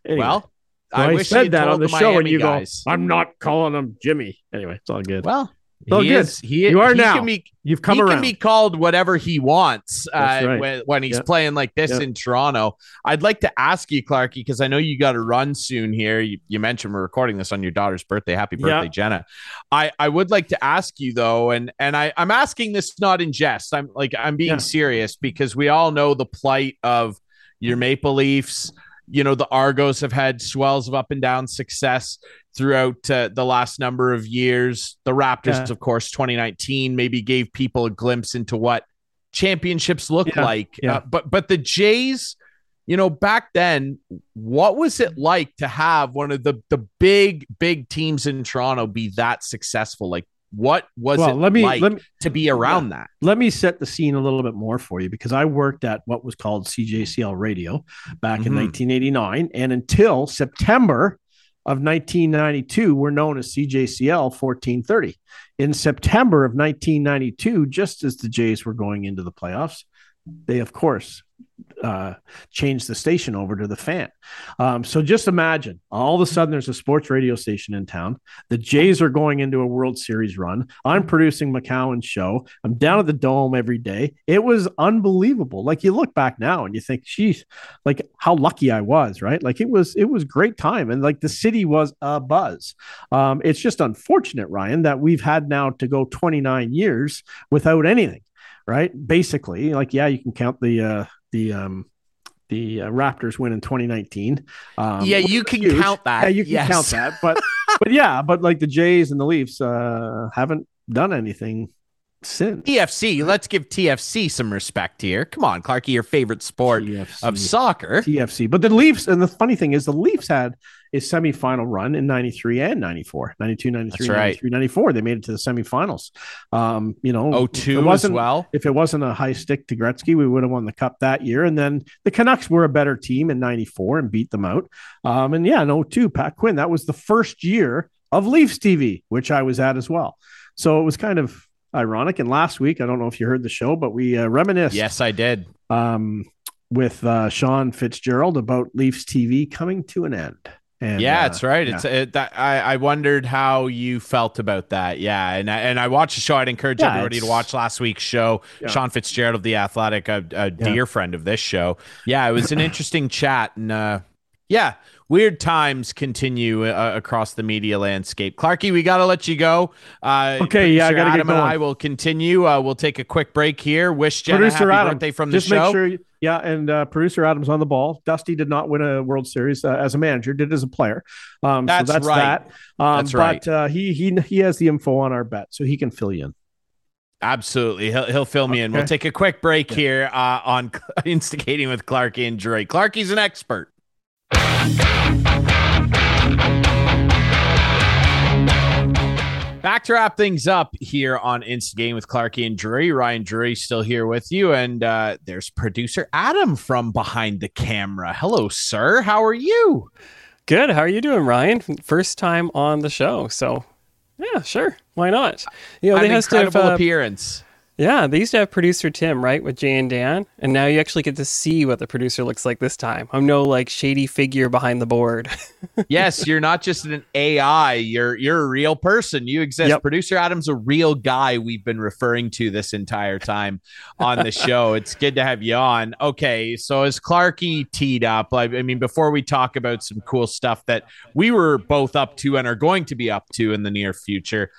Anyway, well, so I, I said that on the, the show, and you guys. go, "I'm not calling him Jimmy." Anyway, it's all good. Well, so he good. Is, he, you are now. Be, You've come he around. can be called whatever he wants uh, right. when, when, he's yep. playing like this yep. in Toronto. I'd like to ask you, Clarky, because I know you got to run soon here. You, you, mentioned we're recording this on your daughter's birthday. Happy birthday, yep. Jenna. I, I would like to ask you though, and and I, I'm asking this not in jest. I'm like I'm being yeah. serious because we all know the plight of your Maple Leafs you know the argos have had swells of up and down success throughout uh, the last number of years. The Raptors, yeah. of course, 2019 maybe gave people a glimpse into what championships look yeah. like. Yeah. Uh, but but the Jays, you know, back then, what was it like to have one of the the big big teams in Toronto be that successful? Like what was well, it let me, like let me, to be around that? Let me set the scene a little bit more for you because I worked at what was called CJCL Radio back mm-hmm. in 1989, and until September of 1992 were known as CJCL 1430. In September of 1992, just as the Jays were going into the playoffs, they of course uh, change the station over to the fan. Um, so just imagine all of a sudden there's a sports radio station in town. The Jays are going into a World Series run. I'm producing McCown's show. I'm down at the dome every day. It was unbelievable. Like you look back now and you think, geez, like how lucky I was, right? Like it was, it was great time. And like the city was a buzz. Um, it's just unfortunate, Ryan, that we've had now to go 29 years without anything right? Basically, like yeah, you can count the uh, the um, the uh, Raptors win in 2019. Um, yeah, you can huge. count that. Yeah, you can yes. count that. But but yeah, but like the Jays and the Leafs uh, haven't done anything since. TFC, let's give TFC some respect here. Come on, Clarky, your favorite sport TFC. of soccer. TFC. But the Leafs, and the funny thing is, the Leafs had a semifinal run in 93 and 94, 92, 93, That's 93, 94. They made it to the semifinals. Um, you know, 02 as well. If it wasn't a high stick to Gretzky, we would have won the cup that year. And then the Canucks were a better team in 94 and beat them out. Um, and yeah, no, 02, Pat Quinn, that was the first year of Leafs TV, which I was at as well. So it was kind of ironic. And last week, I don't know if you heard the show, but we uh, reminisced. Yes, I did. Um, with uh, Sean Fitzgerald about Leafs TV coming to an end. And, yeah, uh, that's right. Yeah. It's it, that I, I wondered how you felt about that. Yeah, and I, and I watched the show. I'd encourage yeah, everybody to watch last week's show. Yeah. Sean Fitzgerald of the Athletic, a, a dear friend of this show. Yeah, it was an interesting chat, and uh, yeah, weird times continue uh, across the media landscape. Clarky, we got to let you go. Uh, okay, yeah, I got to Adam and I will continue. Uh, we'll take a quick break here. Wish Jenna Producer happy Adam, birthday from the just show. Make sure you, yeah, and uh, producer Adams on the ball. Dusty did not win a World Series uh, as a manager; did as a player. Um, that's, so that's right. that. Um, that's right. But uh, he he he has the info on our bet, so he can fill you in. Absolutely. He'll, he'll fill me okay. in. We'll take a quick break yeah. here uh, on Instigating with Clarky and Dre. Clarky's an expert. Back to wrap things up here on Instigating with Clarky and Drury. Ryan Drury still here with you, and uh, there's producer Adam from behind the camera. Hello, sir. How are you? Good. How are you doing, Ryan? First time on the show, so yeah, sure. Why not? You know, An they incredible have, uh, appearance. Yeah, they used to have producer Tim, right, with Jay and Dan, and now you actually get to see what the producer looks like this time. I'm no like shady figure behind the board. yes, you're not just an AI. You're you're a real person. You exist. Yep. Producer Adam's a real guy. We've been referring to this entire time on the show. it's good to have you on. Okay, so as Clarky teed up, I, I mean, before we talk about some cool stuff that we were both up to and are going to be up to in the near future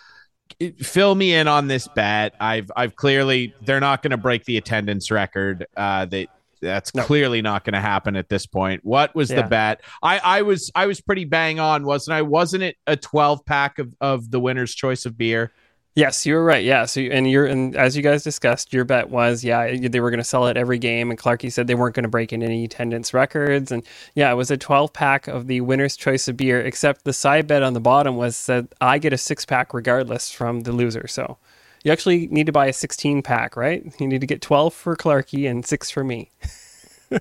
fill me in on this bet. I've I've clearly they're not going to break the attendance record. Uh, they that's no. clearly not going to happen at this point. What was yeah. the bet? I I was I was pretty bang on, wasn't I? Wasn't it a twelve pack of of the winner's choice of beer? Yes, you were right. Yeah. So, and you're, and as you guys discussed, your bet was, yeah, they were going to sell it every game. And Clarky said they weren't going to break in any attendance records. And yeah, it was a 12 pack of the winner's choice of beer, except the side bet on the bottom was that I get a six pack regardless from the loser. So you actually need to buy a 16 pack, right? You need to get 12 for Clarky and six for me.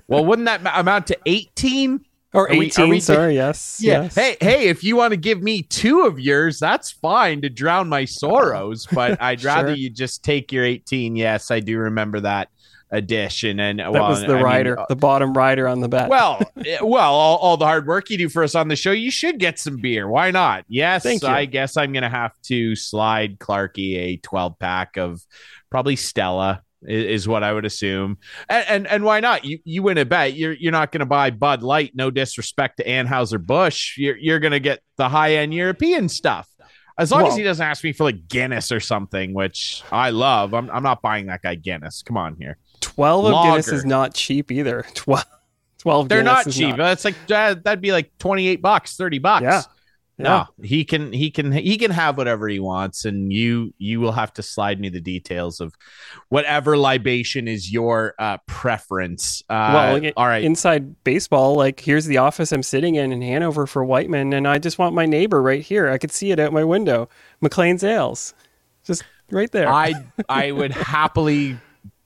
well, wouldn't that amount to 18? Or 18 we, sorry yes yeah yes. hey hey if you want to give me two of yours that's fine to drown my sorrows but i'd rather you just take your 18 yes i do remember that addition and that well, was the I rider mean, the bottom rider on the bet. Well eh, well all, all, the hard work you do for us on the show you should get some beer why not? Yes i guess i'm gonna have to slide clarky a 12 pack of probably stella is, what I would assume. And, and, and why not? You you win a bet. You're you're not going to buy Bud Light. No disrespect to Anheuser Busch. You're you're going to get the high end European stuff. As long well, as he doesn't ask me for like Guinness or something, which I love. I'm I'm not buying that guy Guinness. Come on here. Twelve Lager. of Guinness is not cheap either. Twelve. 12 They're Guinness not cheap. Not. It's like that'd be like 28 bucks, 30 bucks. Yeah. No, he can he can he can have whatever he wants, and you you will have to slide me the details of whatever libation is your uh, preference. Uh, well, all right. Inside baseball, like here's the office I'm sitting in in Hanover for Wightman, and I just want my neighbor right here. I could see it out my window. Maclean's Ales, just right there. I I would happily.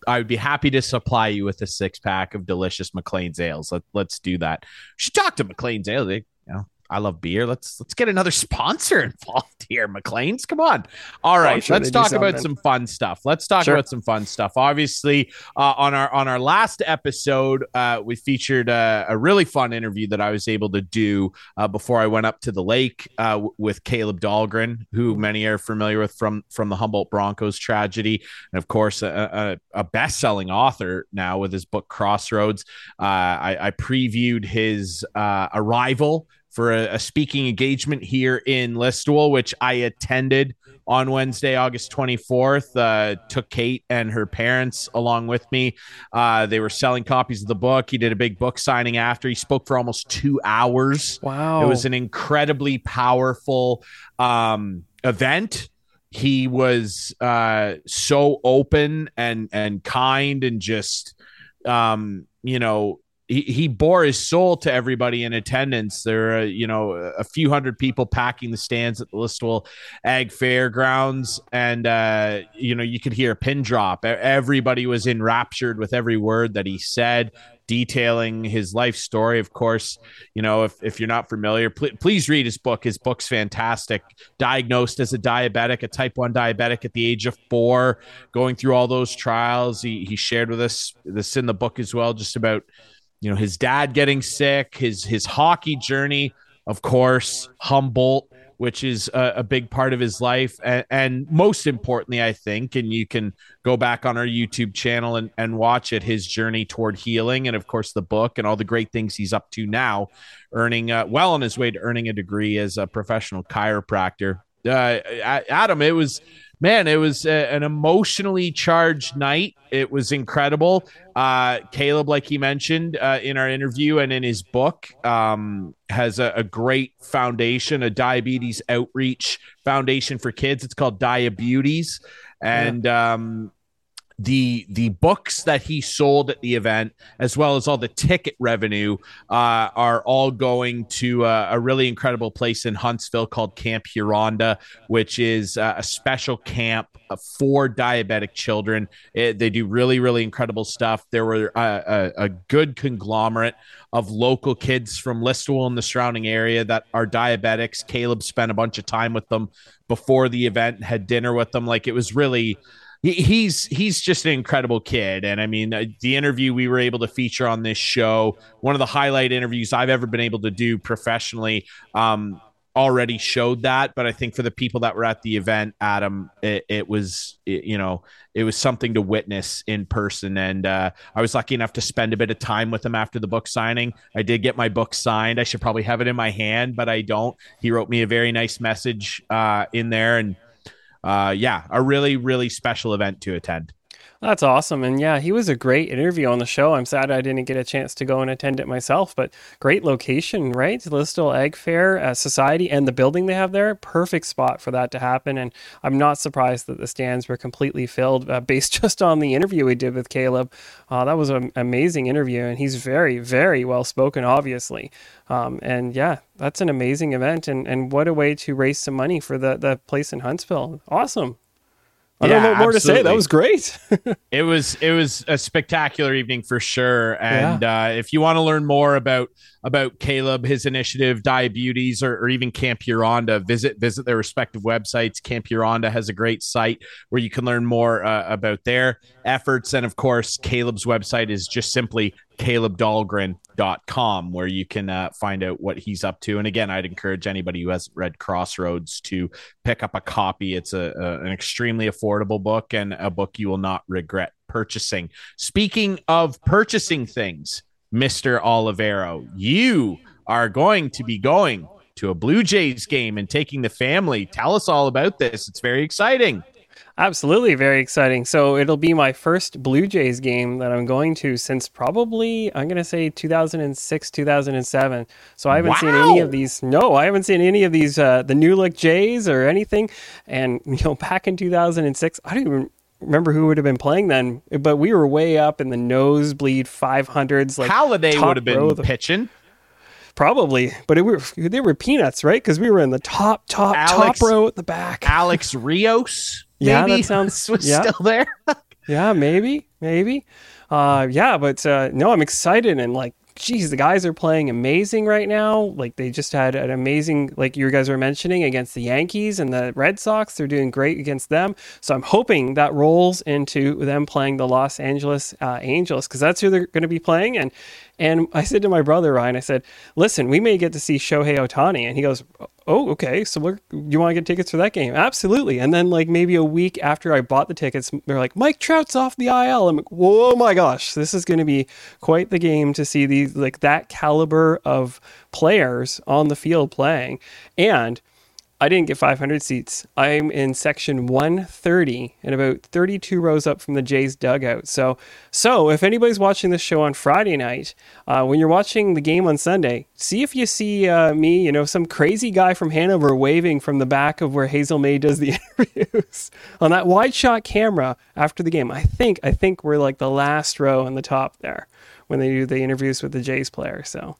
I would be happy to supply you with a six pack of delicious Maclean's ales. Let, let's do that. You should talk to Maclean's ales. They, you know, I love beer. Let's let's get another sponsor involved here, Maclean's. Come on. All right, sure let's talk about some fun stuff. Let's talk sure. about some fun stuff. Obviously, uh, on our on our last episode, uh, we featured a, a, really fun interview that I was able to do uh, before I went up to the lake uh, w- with Kaleb Dahlgren, who many are familiar with from from the Humboldt Broncos tragedy, and of course, a, a, a best selling author now with his book Crossroads. Uh, I, I, previewed his uh, arrival for a, a, speaking engagement here in Listowel, which I attended on Wednesday, August 24th. Uh, took Kate and her parents along with me. Uh, they were selling copies of the book. He did a big book signing after. He spoke for almost two hours. Wow. It was an incredibly powerful um, event. He was uh, so open and and kind and just um, you know he, he bore his soul to everybody in attendance. There are, you know, a few hundred people packing the stands at the Listowel Ag Fairgrounds. And, uh, you know, you could hear a pin drop. Everybody was enraptured with every word that he said, detailing his life story. Of course, you know, if, if you're not familiar, pl- please read his book. His book's fantastic. Diagnosed as a diabetic, a type 1 diabetic at the age of four, going through all those trials. He, he shared with us this in the book as well, just about you know his dad getting sick, his his hockey journey, of course, Humboldt, which is a, a big part of his life, and, and, most importantly, I think, and you can go back on our YouTube channel and, and watch it, his journey toward healing, and of course the book and all the great things he's up to now, earning uh, well on his way to earning a degree as a professional chiropractor. Uh, Adam, it was man, it was a, an emotionally charged night. It was incredible. Uh, Kaleb, like he mentioned uh, in our interview and in his book, um, has a, a, great foundation, a diabetes outreach foundation for kids. It's called Diabetes. And yeah. um, the the books that he sold at the event, as well as all the ticket revenue, uh, are all going to uh, a really incredible place in Huntsville called Camp Huronda, which is uh, a special camp for diabetic children. It, they do really really incredible stuff. There were a, uh, a, a good conglomerate of local kids from Listowel and the surrounding area that are diabetics. Kaleb spent a bunch of time with them before the event, had dinner with them. Like it was really he's he's just an incredible kid. And i mean uh, the interview we were able to feature on this show one of the highlight interviews i've ever been able to do professionally um, already showed that. But i think for the people that were at the event adam it, it was it, you know it was something to witness in person. And uh, i was lucky enough to spend a bit of time with him after the book signing. I did get my book signed. I should probably have it in my hand but i don't. He wrote me a very nice message uh, in there. And uh, yeah, a really, really special event to attend. That's awesome. And yeah, he was a great interview on the show. I'm sad I didn't get a chance to go and attend it myself, but great location, right? Listowel Egg Fair uh, Society and the building they have there, perfect spot for that to happen. And I'm not surprised that the stands were completely filled uh, based just on the interview we did with Kaleb. Uh, that was an amazing interview, and he's very, very well spoken, obviously. Um, and yeah, that's an amazing event. And, and what a way to raise some money for the, the place in Huntsville. Awesome. I yeah, don't know more absolutely. to say. That was great. it was it was a spectacular evening for sure. And yeah. uh, if you want to learn more about about Kaleb, his initiative, Diabetes, or, or even Camp Huronda, visit visit their respective websites. Camp Huronda has a great site where you can learn more uh, about their efforts. And of course, Kaleb's website is just simply kalebdahlgren.com where you can uh, find out what he's up to. And again, I'd encourage anybody who hasn't read Crossroads to pick up a copy. It's a, a, an extremely affordable book and a book you will not regret purchasing. Speaking of purchasing things, Mr. Olivero, you are going to be going to a Blue Jays game and taking the family. Tell us all about this. It's very exciting. Absolutely, very exciting. So it'll be my first Blue Jays game that I'm going to since probably I'm going to say 2006, 2007. So I haven't wow. seen any of these. No, I haven't seen any of these uh, the new look Jays or anything. And you know, back in 2006, I don't even remember who would have been playing then, but we were way up in the nosebleed 500s. Like Halladay would have been pitching. Probably, but it were they were peanuts, right? Because we were in the top, top, Alex, top row at the back. Alex Rios. Yeah, maybe, that sounds was yeah. still there. yeah, maybe, maybe. Uh, yeah, but uh, no, I'm excited and like geez, the guys are playing amazing right now. Like they just had an amazing, like you guys were mentioning, against the Yankees and the Red Sox. They're doing great against them. So I'm hoping that rolls into them playing the Los Angeles uh, Angels because that's who they're going to be playing. And and I said to my brother Ryan, I said, "Listen, we may get to see Shohei Ohtani," And he goes, "Oh, okay. So we're, you want to get tickets for that game? Absolutely." And then like maybe a week after I bought the tickets, they're like, "Mike Trout's off the IL." I'm like, "Whoa, my gosh, this is going to be quite the game to see these like that caliber of players on the field playing." And I didn't get 500 seats. I'm in section 130 and about 32 rows up from the Jays dugout. So, so if anybody's watching this show on Friday night, uh, when you're watching the game on Sunday, see if you see uh, me, you know, some crazy guy from Hanover waving from the back of where Hazel Mae does the interviews on that wide shot camera after the game. I think, I think we're like the last row on the top there when they do the interviews with the Jays player. So.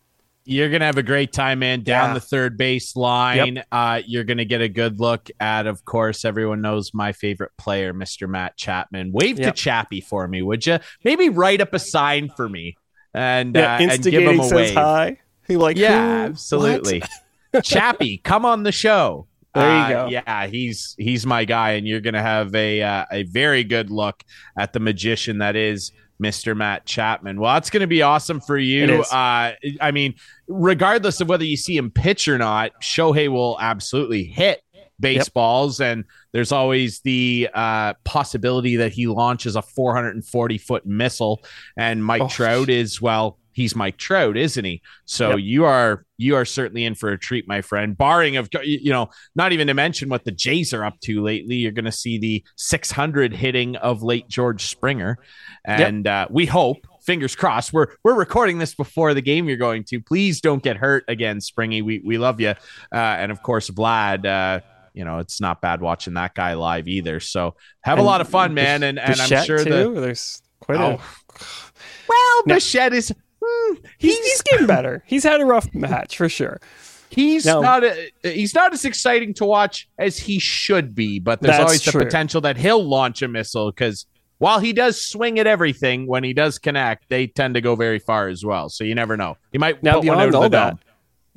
You're gonna have a great time, man. Down yeah. the third base line, yep. uh, you're gonna get a good look at. Of course, everyone knows my favorite player, Mr. Matt Chapman. Wave yep. to Chappie for me, would you? Maybe write up a sign for me and yeah, uh, and give him a wave. Hi. He like yeah, who? absolutely. Chappie, come on the show. There you uh, go. Yeah, he's he's my guy, and you're gonna have a uh, a very good look at the magician that is Mr. Matt Chapman. Well, it's going to be awesome for you. Uh, I mean, regardless of whether you see him pitch or not, Shohei will absolutely hit baseballs. Yep. And there's always the uh, possibility that he launches a 440 foot missile. And Mike oh. Trout is, well, he's Mike Trout, isn't he? So yep. you are you are certainly in for a treat, my friend. Barring of you know, not even to mention what the Jays are up to lately. You're going to see the 600 hitting of late George Springer, and yep. uh, we hope. Fingers crossed. We're we're recording this before the game you're going to. Please don't get hurt again, Springy. We we love you, uh, and of course Vlad. Uh, you know, it's not bad watching that guy live either. So have and a lot of fun, man. And and I'm sure that there's quite oh. a well, Bichette is Hmm, he's, he's getting better. He's had a rough match for sure. He's now, not a, he's not as exciting to watch as he should be, but there's always the potential that he'll launch a missile because while he does swing at everything, when he does connect, they tend to go very far as well. So you never know. He might now beyond all that. Dome.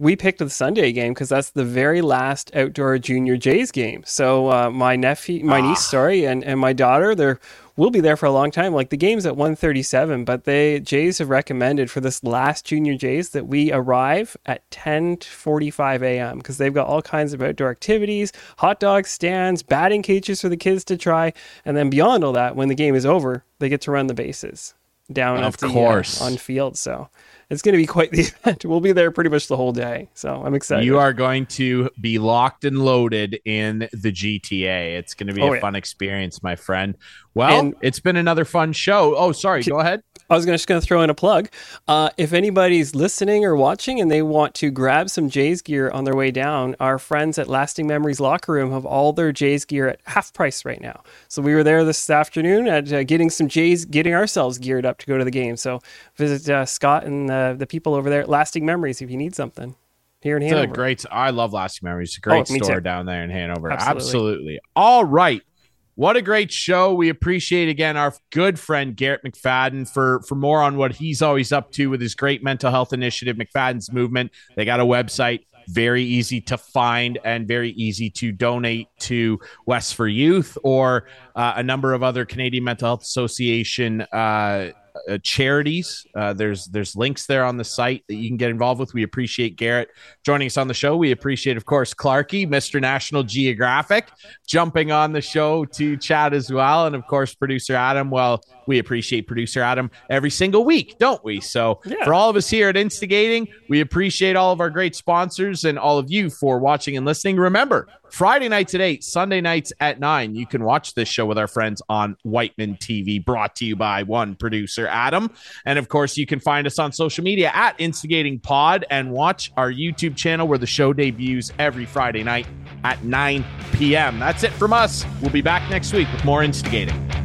We picked the Sunday game because that's the very last outdoor junior Jays game. So uh, my nephew, my ah. niece, sorry, and, and my daughter, they're we'll be there for a long time. Like the game's at 137, but they Jays have recommended for this last junior Jays that we arrive at 10:45 a.m. because they've got all kinds of outdoor activities, hot dog stands, batting cages for the kids to try, and then beyond all that, when the game is over, they get to run the bases down of the, course uh, on field. So it's going to be quite the event. We'll be there pretty much the whole day. So I'm excited. You are going to be locked and loaded in the GTA. It's going to be oh, a yeah. fun experience, my friend. Well, and it's been another fun show. Oh, sorry. Go ahead. I was just going to throw in a plug. Uh, if anybody's listening or watching and they want to grab some Jays gear on their way down, our friends at Lasting Memories Locker Room have all their Jays gear at half price right now. So we were there this afternoon at uh, getting some Jays, getting ourselves geared up to go to the game. So visit uh, Scott and the people over there at Lasting Memories if you need something here in Hanover. It's a great. I love Lasting Memories. It's a great oh, store too. down there in Hanover. Absolutely. Absolutely. All right. What a great show. We appreciate again our good friend Garrett McFadden for for more on what he's always up to with his great mental health initiative, McFadden's Movement. They got a website, very easy to find and very easy to donate to Wes for Youth or uh, a number of other Canadian Mental Health Association uh, uh, charities. Uh, there's there's links there on the site that you can get involved with. We appreciate Garrett joining us on the show. We appreciate, of course, Clarky, Mr. National Geographic, jumping on the show to chat as well, and of course, producer Adam. Well, we appreciate producer Adam every single week, don't we? So yeah. for all of us here at Instigating, we appreciate all of our great sponsors and all of you for watching and listening. Remember, Friday nights at 8, Sunday nights at 9. You can watch this show with our friends on Wightman TV, brought to you by one producer, Adam. And of course, you can find us on social media at Instigating Pod and watch our YouTube channel where the show debuts every Friday night at 9 p.m. That's it from us. We'll be back next week with more Instigating.